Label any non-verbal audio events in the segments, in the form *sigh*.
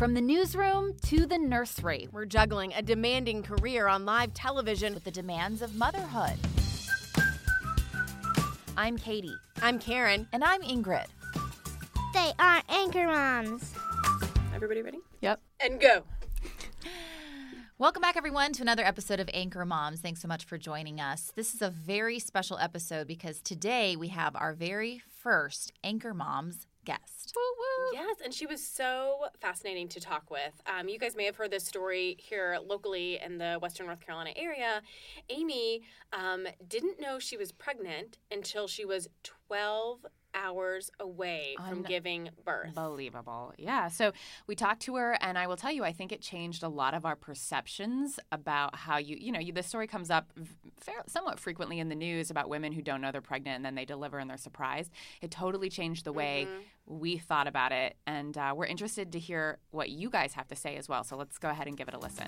From the newsroom to the nursery, we're juggling a demanding career on live television with the demands of motherhood. I'm Katie. I'm Karen. And I'm Ingrid. They are anchor moms. Everybody ready? Yep. And go. Welcome back, everyone, to another episode of Anchor Moms. Thanks so much for joining us. This is a very special episode because today we have our very first Anchor Moms guest. Yes, and she was so fascinating to talk with. Um, you guys may have heard this story here locally in the Western North Carolina area. Amy um, didn't know she was pregnant until she was 12 hours away from giving birth. Unbelievable. Yeah. So we talked to her, and I will tell you, I think it changed a lot of our perceptions about how you, you know, you, the story comes up fair, somewhat frequently in the news about women who don't know they're pregnant and then they deliver and they're surprised. It totally changed the way mm-hmm. we thought about it. And uh, we're interested to hear what you guys have to say as well. So let's go ahead and give it a listen.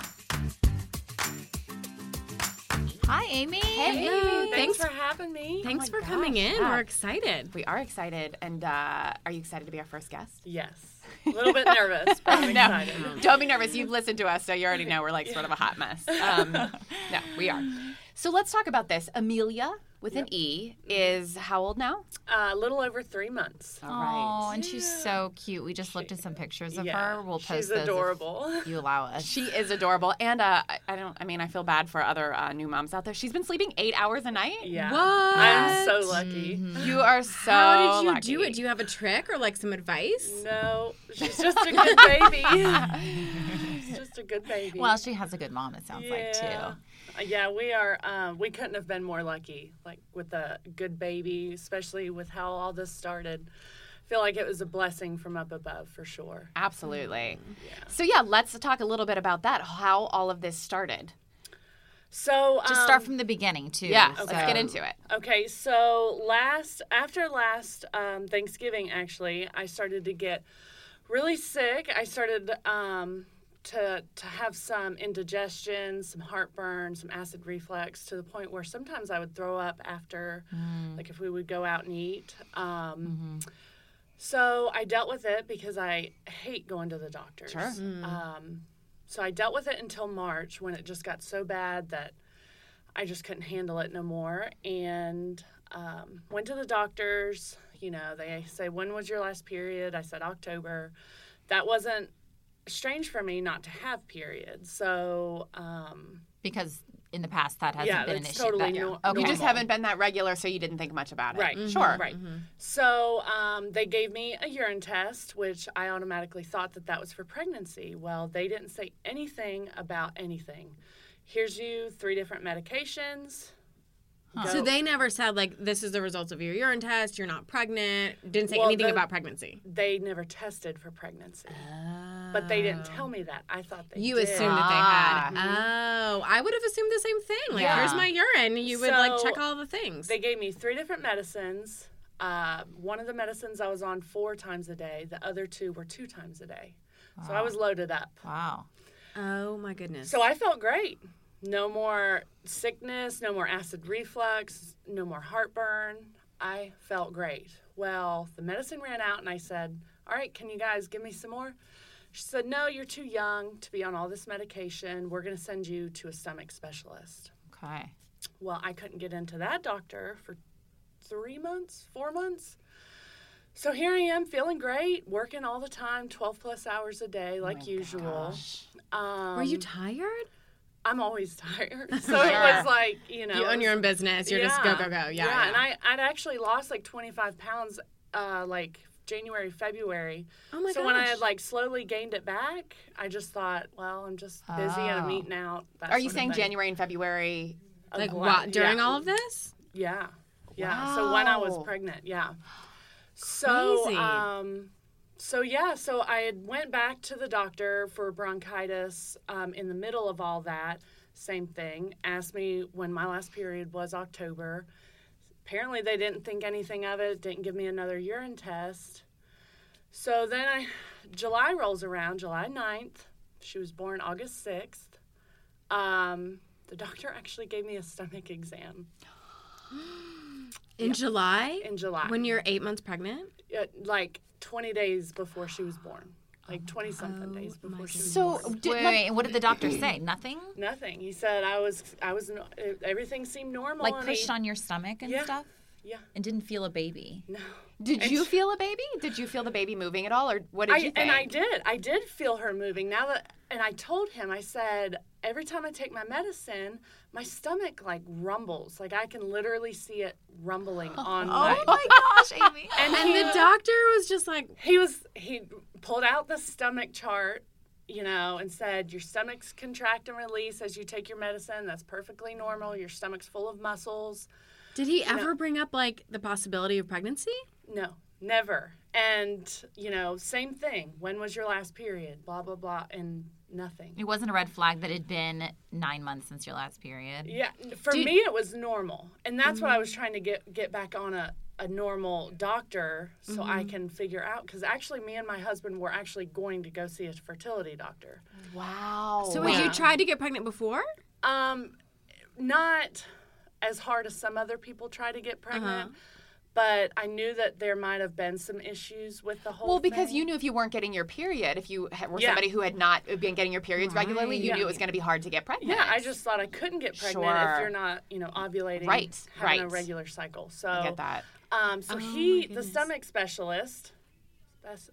Hi, Amy. Hey, Amy. Thanks, thanks, for having me. Thanks oh for gosh, coming in. Yeah. We're excited. We are excited. And uh, are you excited to be our first guest? Yes. *laughs* A little bit nervous, but I'm *laughs* no, excited. Don't be nervous. You've listened to us, so you already know we're like sort of a hot mess. *laughs* Um, no, we are. So let's talk about this. Amelia with yep. an E is how old now? Uh, a little over three months. All right. Oh, and she's so cute. We just looked at some pictures of yeah, her. We'll post she's those adorable. you allow us. She is adorable, and uh, I don't. I mean, I feel bad for other uh, new moms out there. She's been sleeping eight hours a night. Yeah. What? I'm so lucky. Mm-hmm. You are so. How did you lucky. do it? Do you have a trick or like some advice? No, she's just a good baby. *laughs* she's just a good baby. Well, she has a good mom. It sounds yeah. like too. Yeah, we are. Um, we couldn't have been more lucky. Like with a good baby, especially with how all this started. I feel like it was a blessing from up above for sure. Absolutely. Mm-hmm. Yeah. So yeah, let's talk a little bit about that. How all of this started. So just um, start from the beginning too. Yeah, so. let's get into it. Okay, so last after last um, Thanksgiving, actually, I started to get really sick. I started um, to to have some indigestion, some heartburn, some acid reflux to the point where sometimes I would throw up after, mm. like if we would go out and eat. Um, mm-hmm. So I dealt with it because I hate going to the doctors. Sure. Mm. Um, so I dealt with it until March when it just got so bad that I just couldn't handle it no more, and um, went to the doctors. You know, they say, "When was your last period?" I said October. That wasn't strange for me not to have periods. So, um, because in the past that hasn't yeah, been an issue. Totally that, no, okay. You just haven't been that regular, so you didn't think much about it. Right. Mm-hmm. Sure. Right. Mm-hmm. So um, they gave me a urine test, which I automatically thought that that was for pregnancy. Well, they didn't say anything about anything. Here's you three different medications. Huh. So they never said like this is the results of your urine test. You're not pregnant. Didn't say well, anything the, about pregnancy. They never tested for pregnancy, oh. but they didn't tell me that. I thought they. You did. assumed that they had. Mm-hmm. Oh, I would have assumed the same thing. Like, yeah. here's my urine. You would so like check all the things. They gave me three different medicines. Uh, one of the medicines I was on four times a day. The other two were two times a day. Wow. So I was loaded up. Wow. Oh my goodness. So I felt great. No more sickness, no more acid reflux, no more heartburn. I felt great. Well, the medicine ran out, and I said, All right, can you guys give me some more? She said, No, you're too young to be on all this medication. We're going to send you to a stomach specialist. Okay. Well, I couldn't get into that doctor for three months, four months. So here I am feeling great, working all the time, 12 plus hours a day, like oh usual. Um, Were you tired? I'm always *laughs* tired. *laughs* So it was like, you know. You own your own business. You're yeah, just go, go, go. Yeah. Yeah. yeah. And I, I'd actually lost like 25 pounds, uh, like January, February. Oh my So gosh. when I had like slowly gained it back, I just thought, well, I'm just busy oh. and I'm eating out. Are you saying January and February? Like what? During all of this? Yeah. Yeah. Wow. So when I was pregnant, yeah. *gasps* So, Crazy. um, so yeah, so I had went back to the doctor for bronchitis um, in the middle of all that. Same thing. Asked me when my last period was October. Apparently, they didn't think anything of it. Didn't give me another urine test. So then I, July rolls around, July 9th. She was born August 6th. Um, the doctor actually gave me a stomach exam *gasps* In July? in July. When you're eight months pregnant? uh, like 20 days before she was born. Like 20 something oh, days before she was So, born. So, Wait, wait, what did the doctor say? *clears throat* Nothing? Nothing. He said I was, I was, everything seemed normal. Like pushed he- on your stomach and Yeah. stuff? Yeah. And didn't feel a baby? No. did you feel a baby? Did you feel the baby moving at all, or what did I, you think? and I did. I did feel her moving. Now that, and I told him, I said, every time I take my medicine, my stomach like rumbles. Like I can literally see it rumbling oh, on my. Oh my gosh, *laughs* Amy. And, And he, the doctor was just like, he was he pulled out the stomach chart you know and said your stomach's contract and release as you take your medicine that's perfectly normal your stomach's full of muscles did he ever bring up like the possibility of pregnancy? no never and you know same thing when was your last period blah blah blah and nothing It wasn't a red flag that it had been nine months since your last period. yeah for me it was normal and that's what i mm-hmm. was trying to get get back on a a normal doctor so I mm-hmm. can figure out because actually me and my husband were actually going to go see a fertility doctor. Wow. So had you tried to get pregnant before? Um, not as hard as some other people try to get pregnant, uh-huh. But I knew that there might have been some issues with the whole. Well, because thing. you knew if you weren't getting your period, if you were Yeah. somebody who had not been getting your periods regularly, you Yeah. knew it was going to be hard to get pregnant. Yeah, I just thought I couldn't get pregnant Sure. if you're not, you know, ovulating, Right, having a regular cycle. So I get that. Um, so he, the stomach specialist,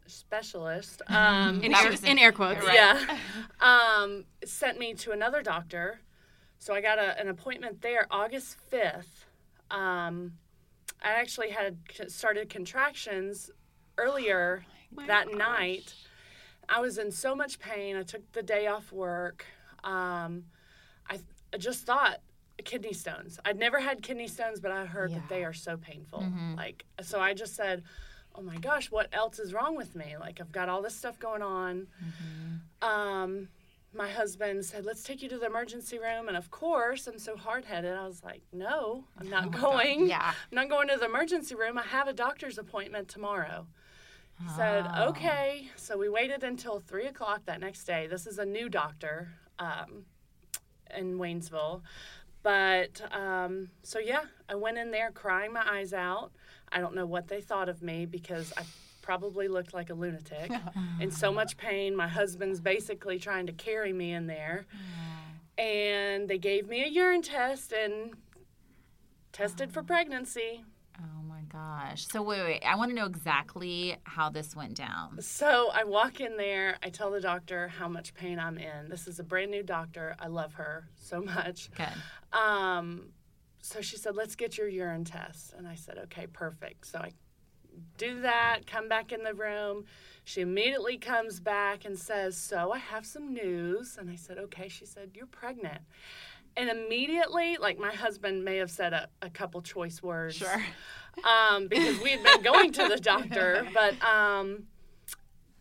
specialist, *laughs* um, In, air, in air quotes. yeah, um, sent me to another doctor. So I got a, an appointment there August 5th. Um, I actually had started contractions earlier that night. I was in so much pain. I took the day off work. Um, I, I just thought kidney stones. I'd never had kidney stones, but I heard that they are so painful. Like, so I just said, "Oh my gosh, what else is wrong with me? Like, I've got all this stuff going on." Um, my husband said, "Let's take you to the emergency room," and of course, I'm so hard-headed. I was like, "No, I'm not *laughs* going. Yeah. I'm not going to the emergency room. I have a doctor's appointment tomorrow." He said, "Okay." So we waited until three o'clock that next day. This is a new doctor um, in Waynesville, but um, so yeah, I went in there crying my eyes out. I don't know what they thought of me because I probably looked like a lunatic *laughs* in so much pain. My husband's basically trying to carry me in there, and they gave me a urine test and tested for pregnancy. Oh my gosh. So wait, wait. I want to know exactly how this went down. So I walk in there. I tell the doctor how much pain I'm in. This is a brand new doctor. I love her so much. Good. Um, so she said, "Let's get your urine test." And I said, "Okay, perfect." So I do that. Come back in the room. She immediately comes back and says, "So I have some news." And I said, "Okay." She said, "You're pregnant." And immediately, like my husband may have said a, a couple choice words, Sure. um, because we had been going to the doctor. *laughs* But um,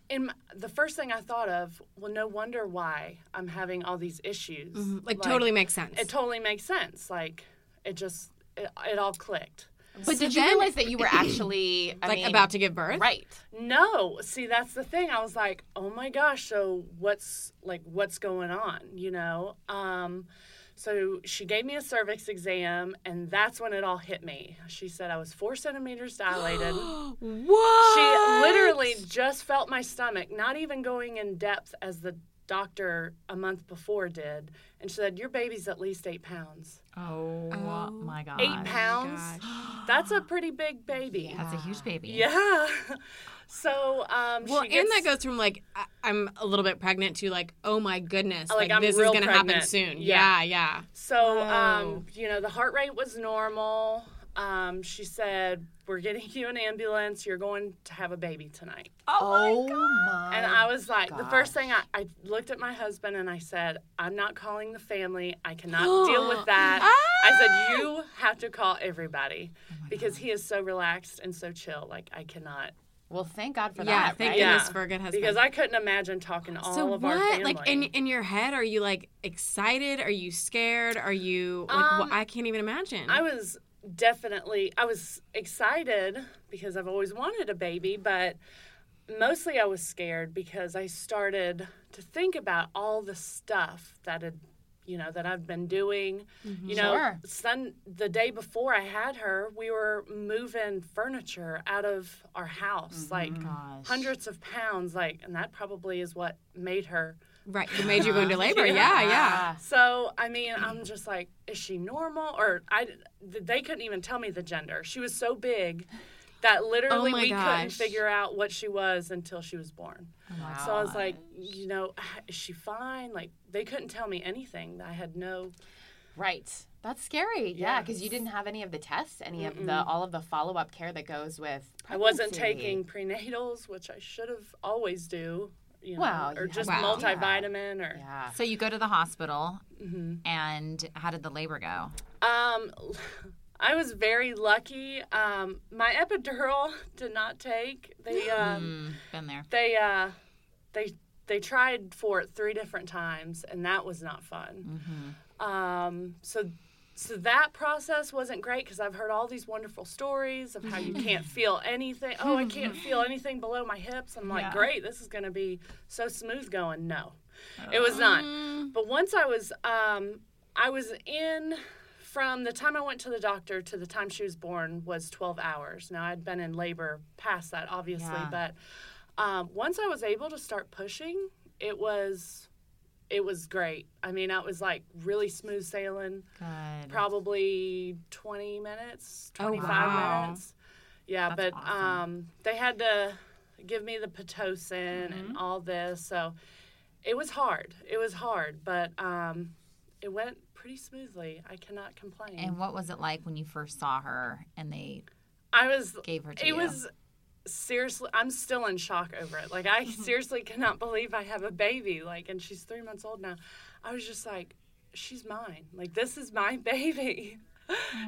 in the first thing I thought of, well, no wonder why I'm having all these issues. Like, totally makes sense. It totally makes sense. Like it just it, it all clicked. But So did you then- realize that you were *clears throat* actually I like mean, about to give birth? Right. No, see that's the thing. I was like, "Oh my gosh, so what's like what's going on?" You know? Um so she gave me a cervix exam and that's when it all hit me. She said I was 4 centimeters dilated. What? *gasps* She literally just felt my stomach, not even going in depth as the doctor a month before did. And she said, Your baby's at least eight pounds. Oh, my gosh. Eight pounds? *gasps* That's a pretty big baby. That's a huge baby. Yeah. *laughs* So, um, Well, she gets, and that goes from like I- I'm a little bit pregnant to like oh my goodness, Like, like, I'm this is gonna happen soon. Yeah. Yeah, yeah. So, Wow. um, you know, the heart rate was normal. Um, she said, We're getting *laughs* you an ambulance. You're going to have a baby tonight. Oh, my. And I was like, the first thing I, I looked at my husband and I said, I'm not calling the family. I cannot *gasps* deal with that. I said, you have to call everybody because he is so relaxed and so chill. Like, I cannot. Well, thank God for Yeah, that. thank right? goodness for a good husband. Because I couldn't imagine talking to all so of what? our family. Like in in your head, are you like excited? Are you scared? Are you like? Um, wha- I can't even imagine. I was definitely I was excited because I've always wanted a baby, but mostly I was scared because I started to think about all the stuff that had you know that I've been doing. Mm-hmm. You know, Sure. sun the day before I had her, we were moving furniture out of our house, like mm-hmm. hundreds of pounds, like, and that probably is what made her right. It made you go into *laughs* labor. Yeah, yeah. so I mean, I'm just like, is she normal? Or I, they couldn't even tell me the gender. She was so big that literally Oh my we couldn't figure out what she was until she was born. So I was like, you know, *sighs* is she fine? Like they couldn't tell me anything. I had no. Right. That's scary. Yeah, because you didn't have any of the tests, any of the all of the follow up care that goes with. I wasn't taking prenatals, which I should have always do. You know, Well, or you just have- Wow. multivitamin or Yeah. So you go to the hospital, Mm-hmm. and how did the labor go? Um, *laughs* I was very lucky. Um, my epidural *laughs* did not take. They um, Mm, been there. they uh, they they tried for it three different times, and that was not fun. Um, so so that process wasn't great because I've heard all these wonderful stories of how you can't *laughs* feel anything. Oh, I can't *laughs* feel anything below my hips. I'm like, great, this is going to be so smooth going. No, it was not. But once I was, um, I was in from the time I went to the doctor to the time she was born was 12 hours. Now I'd been in labor past that, obviously, Yeah. but um, once I was able to start pushing, it was. It was great. I mean, I was like really smooth sailing Good. probably 20 minutes, Oh, 25 wow. minutes. Yeah, That's but awesome. um, they had to give me the Pitocin and Mm-hmm. all this. So it was hard. It was hard, but um, it went pretty smoothly. I cannot complain. And what was it like when you first saw her and they I was, gave her to it you? was seriously, I'm still in shock over it. Like, I mm-hmm. seriously cannot believe I have a baby. Like, and she's three months old now. I was just like, she's mine. Like, this is my *laughs* baby.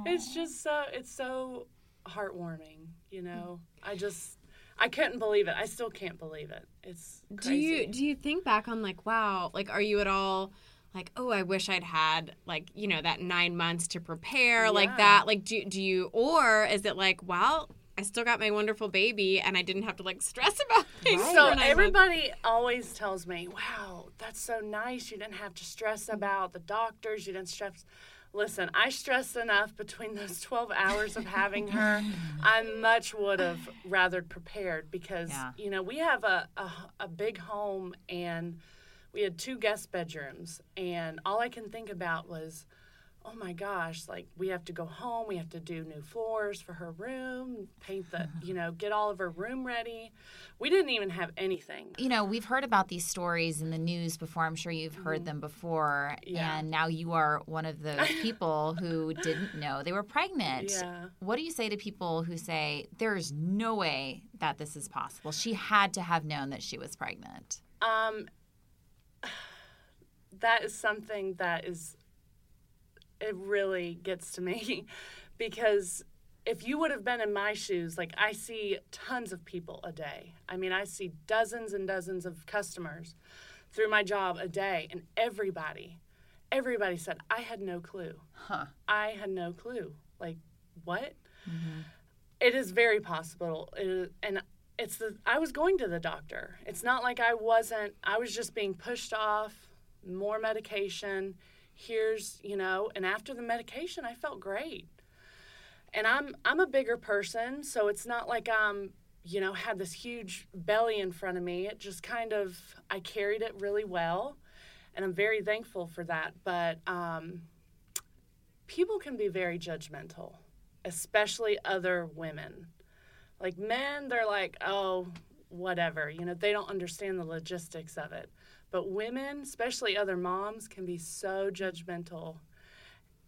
it's just so, it's so heartwarming, you know? Mm. I just, I couldn't believe it. I still can't believe it. It's Do you do you think back on like wow, like are you at all like oh I wish I'd had like you know that nine months to prepare like that like do do you or is it like well I still got my wonderful baby and I didn't have to like stress *laughs* about things So for nine everybody always tells me, "Wow, that's so nice. You didn't have to stress about the doctors. You didn't stress." Listen, I stressed enough between those *laughs* 12 hours of having her. I much would have rather prepared because Yeah. you know we have a, a a big home and we had two guest bedrooms and all I can think about was oh my gosh, like we have to go home, we have to do new floors for her room, paint the, *laughs* you know, get all of her room ready. We didn't even have anything. you know, we've heard about these stories in the news before. I'm sure you've heard them before. Mm-hmm. Yeah. And now you are one of those *laughs* people who didn't know they were pregnant. Yeah. What do you say to people who say, there's no way that this is possible? She had to have known that she was pregnant. Um *sighs* that is something that is it really gets to me *laughs* because if you would have been in my shoes, like I see tons of people a day. I mean, I see dozens and dozens of customers through my job a day, and everybody, everybody said, I had no clue. Huh. I had no clue. Like, what? Mm-hmm. It is very possible. It is, and it's the, I was going to the doctor. It's not like I wasn't, I was just being pushed off, more medication. Here's, you know, and after the medication, I felt great and I'm I'm a bigger person, so it's not like I'm you know had this huge belly in front of me. It just kind of I carried it really well, and I'm very thankful for that. But um, people can be very judgmental, especially other women. Like men, they're like, oh, whatever. You know, they don't understand the logistics of it. But women, especially other moms, can be so judgmental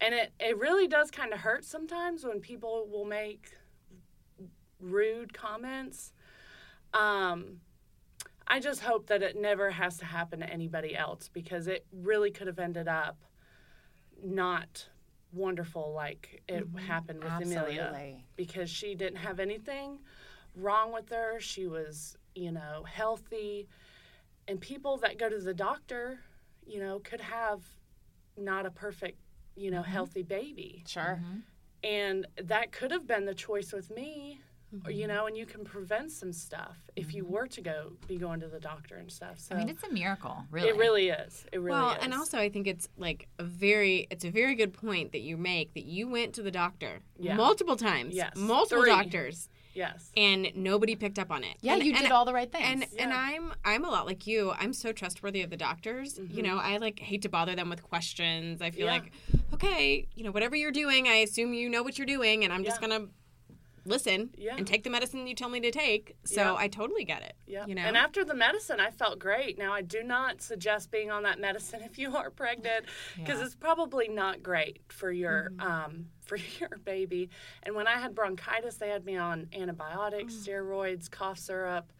and it, it really does kind of hurt sometimes when people will make rude comments um, i just hope that it never has to happen to anybody else because it really could have ended up not wonderful like it happened with amelia because she didn't have anything wrong with her. She was, you know, healthy. And people that go to the doctor, you know, could have not a perfect, you know, mm-hmm. healthy baby. Sure. Mm-hmm. And that could have been the choice with me, or, you know, and you can prevent some stuff if you were to go be going to the doctor and stuff. So I mean, it's a miracle, really. it really is. It really well, is. and also I think it's like a very it's a very good point that you make that you went to the doctor Yeah. multiple times, Yes. multiple Three. doctors, yes. and nobody picked up on it. Yeah, And- you and- did all the right things. And and I'm I'm a lot like you. I'm so trustworthy of the doctors. You know, I like hate to bother them with questions. I feel Mm-hmm. Yeah. like, okay, you know, whatever you're doing, I assume you know what you're doing, and I'm just gonna listen Yeah. and take the medicine you tell me to take. So Yeah. I totally get it. Yeah. You know. And after the medicine, I felt great. Now, I do not suggest being on that medicine *laughs* if you are pregnant because Yeah. it's probably not great for your um, for *laughs* your baby. And when I had bronchitis, they had me on antibiotics, steroids, cough syrup,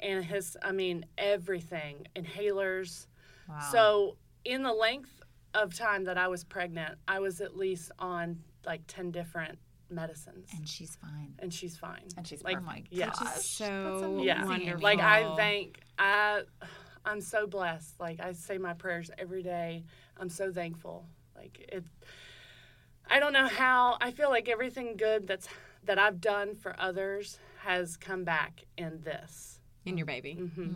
and his I mean everything, inhalers. Wow. So in the length of time that I was pregnant, I was at least on like ten different medicines, and she's fine. and she's fine. And she's like Oh my yes. gosh. so Yeah. wonderful. Like I thank I I'm so blessed. Like I say my prayers every day. I'm so thankful. Like it I don't know how I feel like everything good that's that I've done for others has come back in this. In your baby. hmm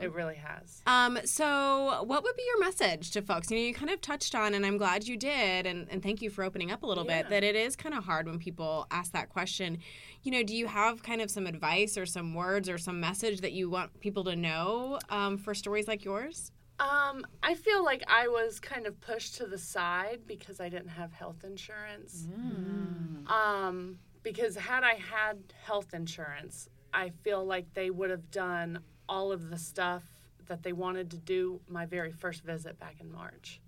It really has. Um, so what would be your message to folks? You know, you kind of touched on, and I'm glad you did, and, and thank you for opening up a little bit, that it is kind of hard when people ask that question. You know, do you have kind of some advice or some words or some message that you want people to know um, for stories like yours? Um, I feel like I was kind of pushed to the side because I didn't have health insurance. Um, because had I had health insurance, I feel like they would have done all of the stuff that they wanted to do my very first visit back in March.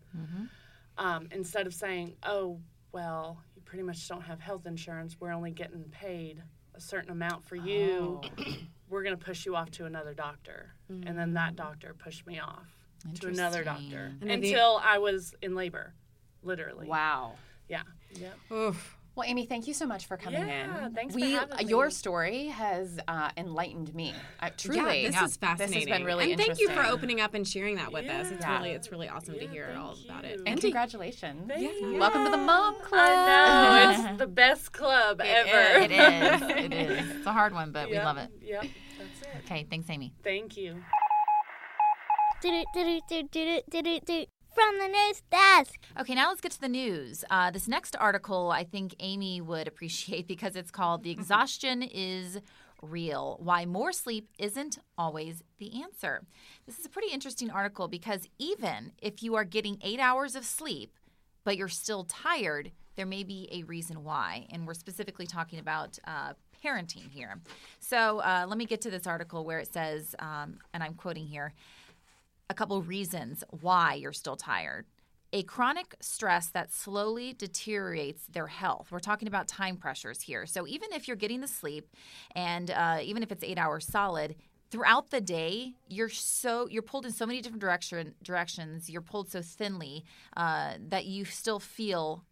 Um, instead of saying, oh, well, you pretty much don't have health insurance, we're only getting paid a certain amount for you, we're going to push you off to another doctor. And then that doctor pushed me off to another doctor Interesting. And I think- until I was in labor, literally. wow. Yeah. Yep. Oof. Well, Amy, thank you so much for coming Yeah, in. thanks for we, having Your story has uh, enlightened me. Uh, truly, Yeah, this Yeah. is fascinating. This has been really and thank you for opening up and sharing that with us. It's Yeah. really, it's really awesome to hear all thank about it. and to- congratulations. Thank you. Welcome to the Mom Club. I know. It's *laughs* the best club ever. It is. It is. *laughs* It's a hard one, but we love it. Yep. That's it. Okay, thanks, Amy. Thank you. From the news desk. Okay, now let's get to the news. Uh, this next article I think Amy would *laughs* appreciate because it's called The Exhaustion is Real Why More Sleep Isn't Always the Answer. This is a pretty interesting article because even if you are getting eight hours of sleep, but you're still tired, there may be a reason why. And we're specifically talking about uh, parenting here. So uh, let me get to this article where it says, um, and I'm quoting here a couple reasons why you're still tired. A chronic stress that slowly deteriorates their health. We're talking about time pressures here. So even if you're getting the sleep, and uh, even if it's eight hours solid, throughout the day you're so you're pulled in so many different direction directions. You're pulled so thinly uh, that you still feel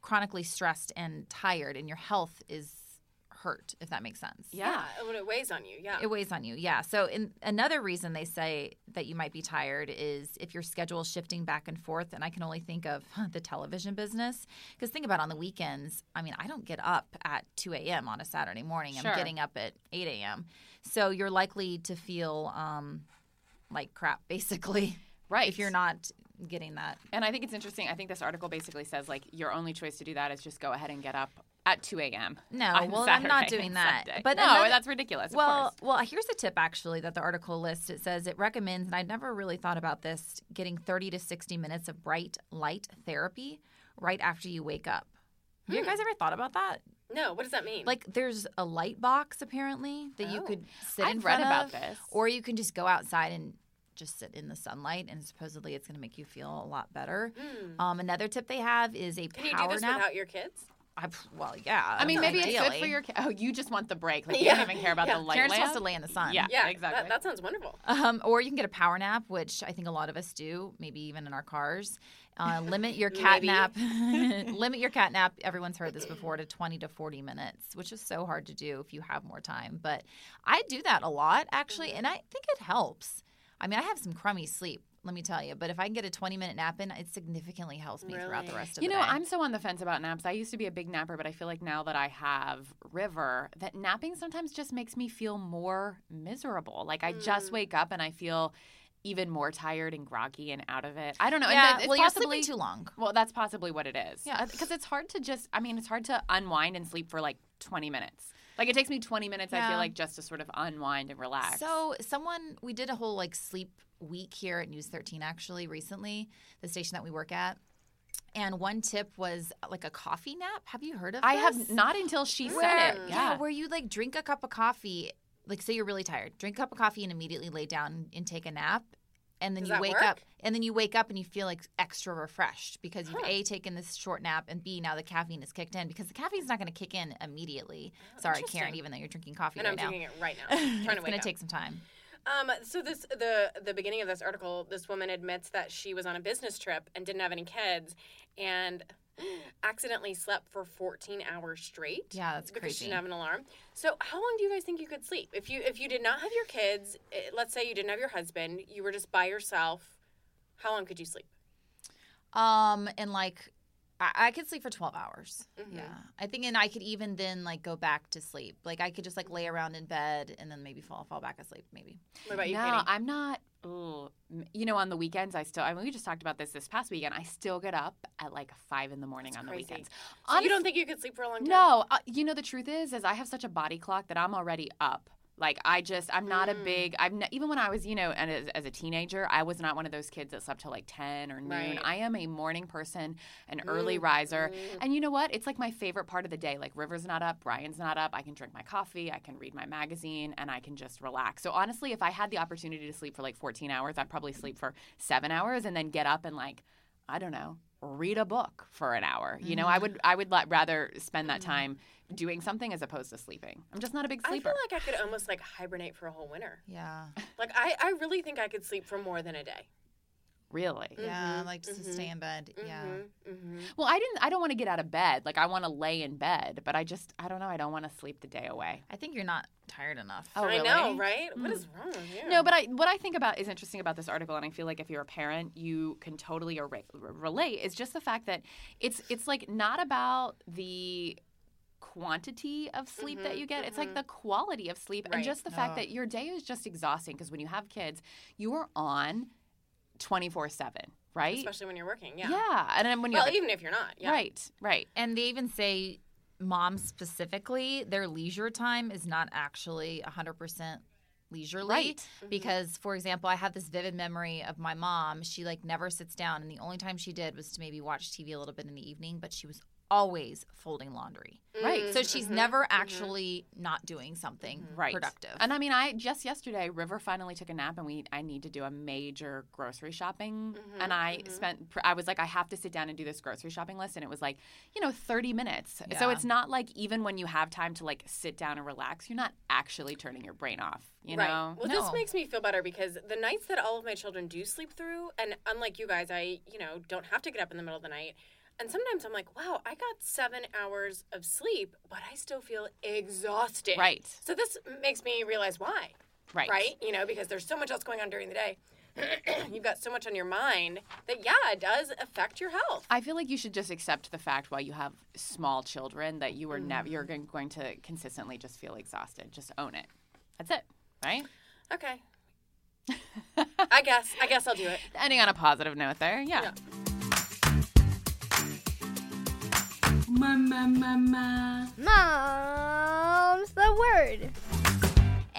chronically stressed and tired, and your health is hurt. If that makes sense. Yeah. when it weighs on you, yeah. It weighs on you, yeah. So, in, another reason they say that you might be tired is if your schedule is shifting back and forth. And I can only think of the television business. Because think about on the weekends, I mean, I don't get up at 2 a.m. on a Saturday morning. Sure. I'm getting up at 8 a.m. So, you're likely to feel um, like crap, *laughs* basically. Right. If you're not getting that. And I think it's interesting. I think this article basically says like your only choice to do that is just go ahead and get up at 2 a.m. No, on well, I'm not doing that. Sunday. But no, another- that's ridiculous. of well, course. well, here's a tip actually that the article lists. It says it recommends, and I'd never really thought about this, getting 30 to 60 minutes of bright light therapy right after you wake up. Have you guys ever thought about that? No, what does that mean? Like, there's a light box apparently that you Oh. could sit in I've read front about of, this. or you can just go outside and just sit in the sunlight, and supposedly it's going to make you feel a lot better. Um, another tip they have is a Can you do this nap. without your kids? I, well, yeah. I mean, maybe it's good for your. ki- Oh, you just want the break. Like you Yeah. don't even care about Yeah. the light Karen just lamp. wants to lay in the sun. Yeah, Yeah, exactly. That, that sounds wonderful. Um, or you can get a power nap, which I think a lot of us do, maybe even in our cars. Uh, limit your *laughs* cat nap. *laughs* *laughs* limit your cat nap. Everyone's heard this before to 20 to 40 minutes, which is so hard to do if you have more time. But I do that a lot, actually, and I think it helps. I mean, I have some crummy sleep, let me tell you. But if I can get a 20 minute nap in, it significantly helps me throughout the rest of You the know, day. I'm so on the fence about naps. I used to be a big napper, but I feel like now that I have River, that napping sometimes just makes me feel more miserable. Like I just Mm. wake up and I feel even more tired and groggy and out of it. I don't know. and yeah, that- it's well, you're possibly, sleeping too long. Well, that's possibly what it is. Yeah. because it's hard to just. I mean, it's hard to unwind and sleep for like 20 minutes. Like it takes me 20 minutes. I feel like just to sort of unwind and relax. So someone we did a whole like sleep week here at News 13 actually recently, the station that we work at. And one tip was like a coffee nap. Have you heard of I this? have not until she said Where- it. yeah, Yeah. where you like drink a cup of coffee, like say you're really tired, drink a cup of coffee and immediately lay down and take a nap. And then Does you wake work? up, and then you wake up and you feel like extra refreshed because you've a taken this short nap, and b now the caffeine is kicked in because the caffeine's not going to kick in immediately. Oh, Sorry, Karen, Oh, even though you're drinking coffee And right I'm now, drinking it right now. *laughs* trying it's going to take some time. Um, so this the the beginning of this article, this woman admits that she was on a business trip and didn't have any kids, and *gasps* accidentally slept for 14 hours straight. Yeah, that's because crazy. she didn't have an alarm. So how long do you guys think you could sleep if you if you did not have your kids? eh, Let's say you didn't have your husband, you were just by yourself. How long could you sleep? Um, and like I, I could sleep for twelve hours. Mhm. Yeah, I think, and I could even then like go back to sleep. Like I could just like lay around in bed and then maybe fall fall back asleep. Maybe. What about you, no, Katie? I'm not. Ugh. M- You know, on the weekends, I still. I mean, we just talked about this this past weekend. I still get up at like five in the morning on crazy. the weekends. So you don't think you could sleep for a long time? No, uh, you know the truth is, is I have such a body clock that I'm already up. Like I just, I'm not a Mm. big. I've even when I was, you know, and as, as a teenager, I was not one of those kids that slept till like ten or noon. Right. I am a morning person, an early Mm, riser, mm. and you know what? It's like my favorite part of the day. Like River's not up, Brian's not up. I can drink my coffee, I can read my magazine, and I can just relax. So honestly, if I had the opportunity to sleep for like 14 hours, I'd probably sleep for seven hours and then get up and like, I don't know, read a book for an hour. You know, I Mm-hmm. would I would let, rather spend that time doing something as opposed to sleeping. I'm just not a big sleeper. I feel like I could almost like hibernate for a whole winter. Yeah. Like I, I really think I could sleep for more than a day. Really. Yeah, Mhm, like just to mhm, stay in bed. Yeah. Mm-hmm. Well, I didn't I don't want to get out of bed. Like I want to lay in bed, but I just I don't know, I don't want to sleep the day away. I think you're not tired enough. Oh, I know, right? What Mm. is wrong with you? No, but I what I think about is interesting about this article, and I feel like if you're a parent, you can totally ar- relate. Is just the fact that it's it's like not about the quantity of sleep that Mhm, you get it's like mhm. the quality of sleep and just the fact Oh. that your day is just exhausting because when you have kids you are on 24-7 right especially when you're working. Yeah. yeah and then when Well, you're even if you're not. Yeah. right right And they even say moms specifically, their leisure time is not actually 100% leisurely. Right. Mm-hmm. Because, for example, I have this vivid memory of my mom. She like never sits down, and the only time she did was to maybe watch TV a little bit in the evening, but she was always folding laundry. Right. So she's Mhm, never mhm. actually not doing something right productive. and i mean i just yesterday river finally took a nap and we i need to do a major grocery shopping and i spent i was like i have to sit down and do this grocery shopping list and it was like you know 30 minutes so it's not like even when you have time to like sit down and relax you're not actually turning your brain off you right. know Well, No. this makes me feel better because the nights that all of my children do sleep through, and unlike you guys, I, you know, don't have to get up in the middle of the night. And sometimes I'm like, wow, I got seven hours of sleep, but I still feel exhausted. right So this makes me realize why. right Right? You know, because there's so much else going on during the day. *clears throat* You've got so much on your mind that, yeah, it does affect your health. I feel like you should just accept the fact while you have small children that you are never Mm-hmm. you're going going to consistently just feel exhausted. Just own it. That's it, right? Okay. *laughs* I guess. I guess I'll do it. Ending on a positive note there. Yeah. Yeah. Mom's the word.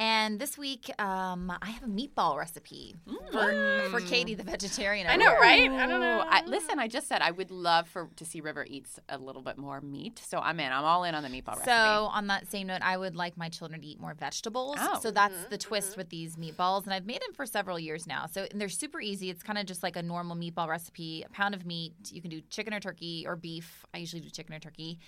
And this week, um, I have a meatball recipe for, mm. for Katie, the vegetarian. I know, over right? I don't know. I, listen, I just said I would love for to see River eats a little bit more meat, so I'm in. I'm all in on the meatball recipe. So, on that same note, I would like my children to eat more vegetables. Oh. So that's mm-hmm, the twist mm-hmm. with these meatballs, and I've made them for several years now. So and they're super easy. It's kind of just like a normal meatball recipe: a pound of meat. You can do chicken or turkey or beef. I usually do chicken or turkey.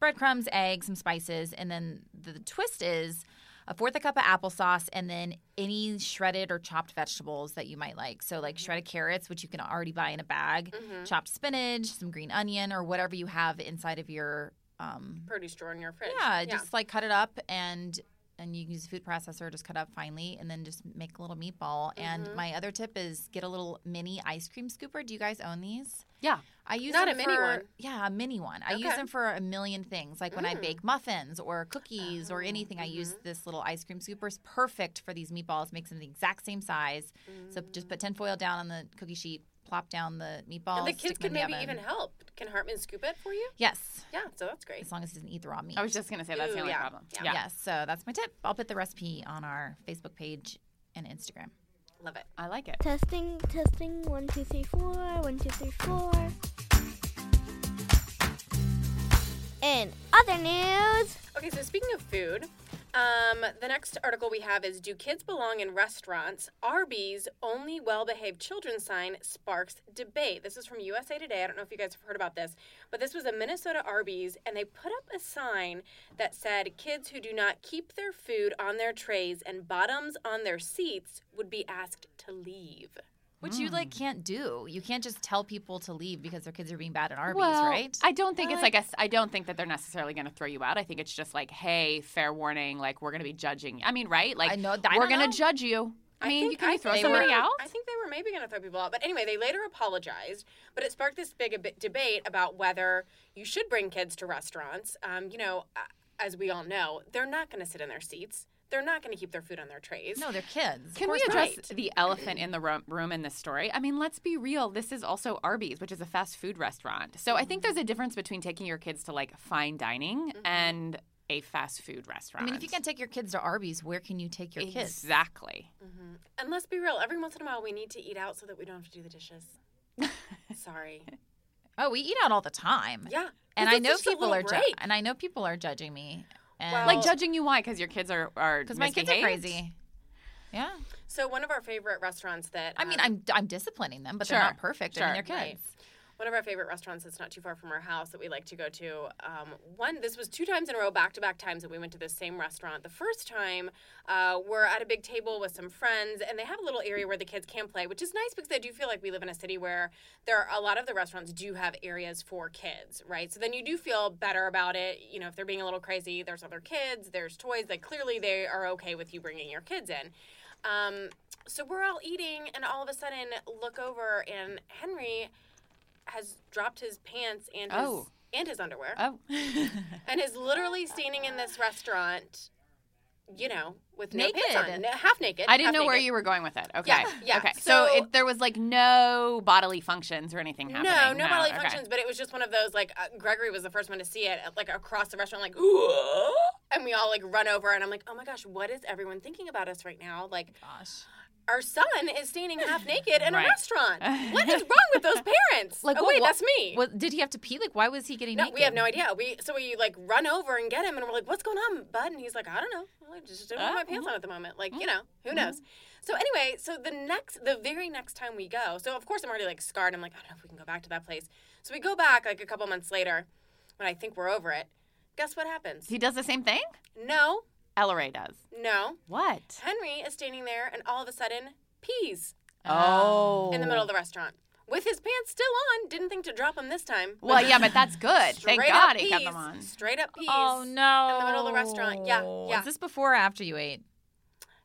breadcrumbs, eggs, some spices, and then the, the twist is a fourth a cup of applesauce, and then any shredded or chopped vegetables that you might like. So like shredded carrots, which you can already buy in a bag, chopped spinach, some green onion, or whatever you have inside of your um, Produce drawer in your fridge. yeah, just like cut it up and and you can use a food processor, just cut up finely, and then just make a little meatball. And Mm-hmm. my other tip is get a little mini ice cream scooper. Do you guys own these? Yeah. I use Not a mini for- one. Yeah, a mini one. I use them for a million things. Like when I mm. bake muffins or cookies or oh, anything, I use mm-hmm. this little ice cream scooper. It's perfect for these meatballs. Makes them the exact same size. So just mm. put tinfoil down on the cookie sheet, plop down the meatballs. And the kids stick 'em could maybe even help. Can Hartman scoop it for you? Yes, Yeah, so that's great. as long as he doesn't eat the raw meat. I was just gonna say that's the only yeah. problem. Yeah. Yeah. Yes, so that's my tip. I'll put the recipe on our Facebook page and Instagram. Love it. I like it. Testing, testing. One, two, three, four. One, two, three, four. In other news, Okay, so speaking of food, um, the next article we have is Do Kids Belong in Restaurants? Arby's only well behaved children sign sparks debate. This is from USA Today. I don't know if you guys have heard about this, but this was a Minnesota Arby's, and they put up a sign that said kids who do not keep their food on their trays and bottoms on their seats would be asked to leave. Which you like can't do. You can't just tell people to leave because their kids are being bad at Arby's, well, right? I don't think it's like a, I don't think that they're necessarily going to throw you out. I think it's just like, hey, fair warning, like we're going to be judging. You. I mean, right? Like I know- I we're going to judge you. I mean, think- you can you I throw somebody they were- out? I think they were maybe going to throw people out. But anyway, they later apologized. But it sparked this big a bit debate about whether you should bring kids to restaurants. Um, you know, uh, as we all know, they're not going to sit in their seats. They're not going to keep their food on their trays. no, they're kids. Can we course address right. the elephant in the ro- room in this story? I mean, let's be real. This is also Arby's, which is a fast food restaurant. So I think mm-hmm. there's a difference between taking your kids to like fine dining mm-hmm. and a fast food restaurant. I mean, if you can't take your kids to Arby's, where can you take your kids? exactly. Mm-hmm. And let's be real. Every once in a while, we need to eat out so that we don't have to do the dishes. *laughs* Sorry. Oh, we eat out all the time. Yeah. and I know people are, ju- and I know people are judging me. And Well- Like judging you why? Because your kids are are because my kids are crazy. Yeah, So one of our favorite restaurants that I mean, um, I'm I'm disciplining them, but Sure, they're not perfect. I mean, sure. they're Right. One of our favorite restaurants that's not too far from our house that we like to go to. Um, one, this was two times in a row, back to back times that we went to the same restaurant. The first time, uh, we're at a big table with some friends, and they have a little area where the kids can play, which is nice because I do feel like we live in a city where there are a lot of the restaurants do have areas for kids, right? So then you do feel better about it. You know, if they're being a little crazy, there's other kids, there's toys. Like clearly, they are okay with you bringing your kids in. Um, so we're all eating, and all of a sudden, look over, and Henry has dropped his pants and his Oh. and his underwear, Oh, *laughs* and is literally standing in this restaurant, you know, with no Naked. on, no- half naked. I didn't know where you were going with it. Okay. Yeah, yeah. Okay. So, So- it, there was like no bodily functions or anything happening. No, no bodily okay. functions, but it was just one of those like uh, Gregory was the first one to see it, like across the restaurant, like "Ooh," and we all like run over, and I'm like, oh my gosh, what is everyone thinking about us right now? Like, Gosh. Our son is standing half naked in Right. a restaurant. *laughs* What is wrong with those parents? Like, oh what- wait, what- that's me. What, did he have to pee? Like, why was he getting No, naked? we have no idea. We so we like run over and get him, and we're like, "What's going on, bud?" And he's like, "I don't know. I just don't have my uh-huh. pants on at the moment. Like, uh-huh. you know, who uh-huh. knows?" So anyway, so the next, the very next time we go, so of course I'm already like scarred. I'm like, I don't know if we can go back to that place. So we go back like a couple months later, when I think we're over it. Guess what happens? He does the same thing? No, Ella Ray does. no. What? Henry is standing there, and all of a sudden, pees Oh. in the middle of the restaurant with his pants still on. Didn't think to drop them this time. Well, yeah, but that's good. Thank Straight God up he kept them on. Straight up pees. Oh no! In the middle of the restaurant. Yeah, yeah. Is this before or after you ate?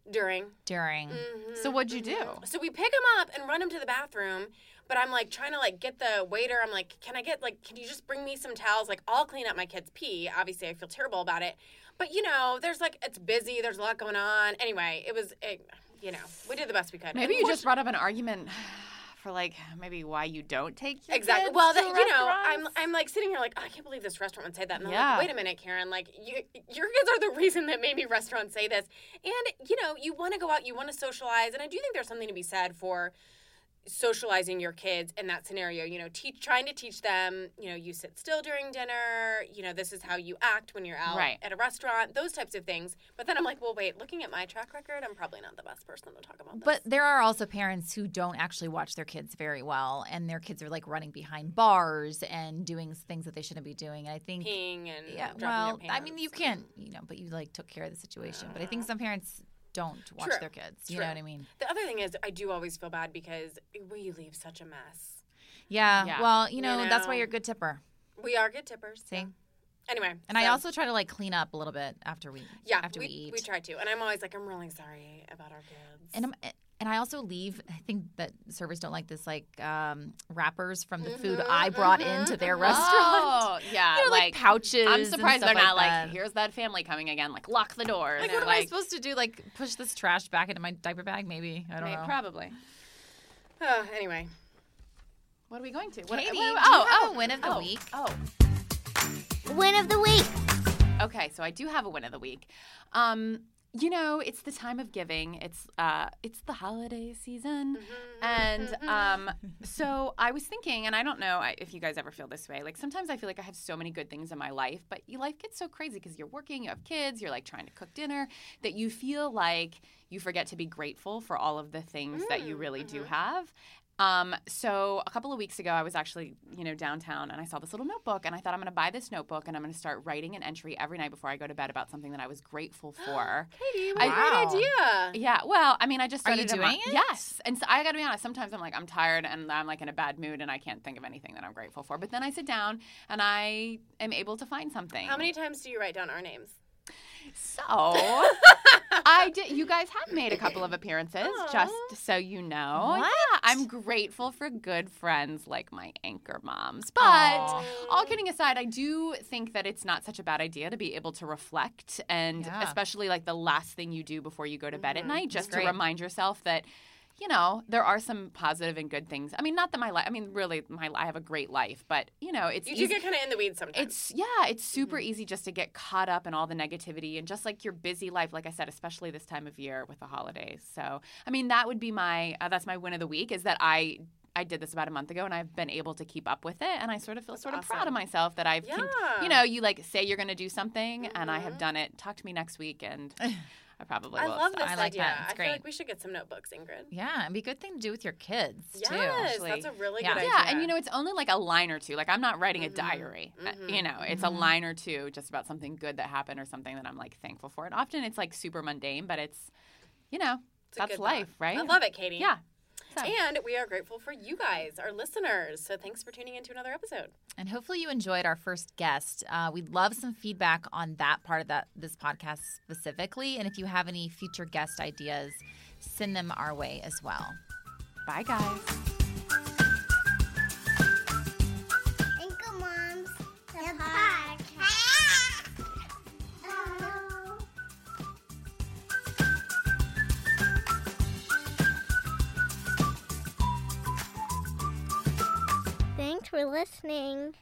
During. During. Mm-hmm. So what'd you do? So we pick him up and run him to the bathroom. But I'm like trying to like get the waiter. I'm like, can I get like, can you just bring me some towels? Like, I'll clean up my kid's pee. Obviously, I feel terrible about it. But you know, there's like, it's busy. There's a lot going on. Anyway, it was, it, you know, we did the best we could. Maybe you just brought up an argument *sighs* for like maybe why you don't take your Exactly. Well, that, you know, I'm? I'm like sitting here like "Oh, I can't believe this restaurant would say that. And I'm Yeah. like, wait a minute, Karen. Like you, your kids are the reason that maybe restaurants say this. And you know, you want to go out, you want to socialize, and I do think there's something to be said for socializing your kids in that scenario you know teach trying to teach them you know you sit still during dinner you know this is how you act when you're out Right. at a restaurant those types of things but then i'm like well wait looking at my track record i'm probably not the best person to talk about this But there are also parents who don't actually watch their kids very well, and their kids are like running behind bars and doing things that they shouldn't be doing. And I think, peeing and yeah, well, I mean, you can't, you know, but you like took care of the situation. But I think uh-huh. some parents don't watch True. their kids. You True. know what I mean? the other thing is i do always feel bad because we leave such a mess Yeah. Yeah. Well, you You know, that's why you're a good tipper. we are good tippers See? yeah. anyway And I also try to like clean up a little bit after we yeah after we, we, eat. we try to and i'm always like i'm really sorry about our kids and I'm, eh, and I also leave. I think that servers don't like this, like um, wrappers from the food I brought into their restaurant. Oh, *laughs* yeah. You know, like, like pouches. I'm and surprised stuff they're not like, here's that family coming again. Like, lock the doors. Like, or, what am I supposed to do? Like, push this trash back into my diaper bag? Maybe I don't May- know. Probably. Uh, anyway What are we going to? What, Katie, what- do you oh, oh, a win of the oh, week? Oh, Win of the week. okay. So I do have a win of the week. Um, you know, it's the time of giving. It's uh, it's the holiday season, and um, so I was thinking, and I don't know if you guys ever feel this way. Like sometimes I feel like I have so many good things in my life, but your life gets so crazy because you're working, you have kids, you're like trying to cook dinner, that you feel like you forget to be grateful for all of the things that you really do have. Um, so a couple of weeks ago, I was actually, you know, downtown and I saw this little notebook and I thought I'm going to buy this notebook and I'm going to start writing an entry every night before I go to bed about something that I was grateful *gasps* for. Katie, what Wow. great idea. Yeah, well, I mean, I just Are you doing it? Yes, and so I got to be honest. Sometimes I'm like, I'm tired and I'm like in a bad mood and I can't think of anything that I'm grateful for. But then I sit down and I am able to find something. How many times do you write down our names? So *laughs* I did. You guys have made a couple of appearances, just so you know. What? Yeah, I'm grateful for good friends like my anchor moms. But all kidding aside, I do think that it's not such a bad idea to be able to reflect, and Yeah. especially like the last thing you do before you go to bed at night, just to remind yourself that. You know, there are some positive and good things. I mean, not that my life. I mean, really, my I have a great life, but you know, it's You do easy- get kind of in the weeds sometimes. it's yeah, it's super easy just to get caught up in all the negativity and just like your busy life, like I said, especially this time of year with the holidays. So, I mean, that would be my uh, that's my win of the week is that I I did this about a month ago and I've been able to keep up with it and I sort of feel sort of proud of myself that I've con- Yeah. you know, you like say you're going to do something and I have done it. Talk to me next week and *laughs* I probably I will. love so. this I like idea. that. It's I feel like we should get some notebooks, Ingrid. Yeah, it'd be a good thing to do with your kids too. yes, that's a really Yeah. good idea. Yeah, and you know, it's only like a line or two. Like I'm not writing a Mm-hmm. diary. Uh, You know, it's a line or two just about something good that happened or something that I'm like thankful for. And often it's like super mundane, but it's, you know, It's that's life, right? I love it, Katie. Yeah. And we are grateful for you guys, our listeners. So thanks for tuning in to another episode. And hopefully you enjoyed our first guest. Uh, we'd love some feedback on that part of that this podcast specifically. And if you have any future guest ideas, send them our way as well. Bye, guys. listening.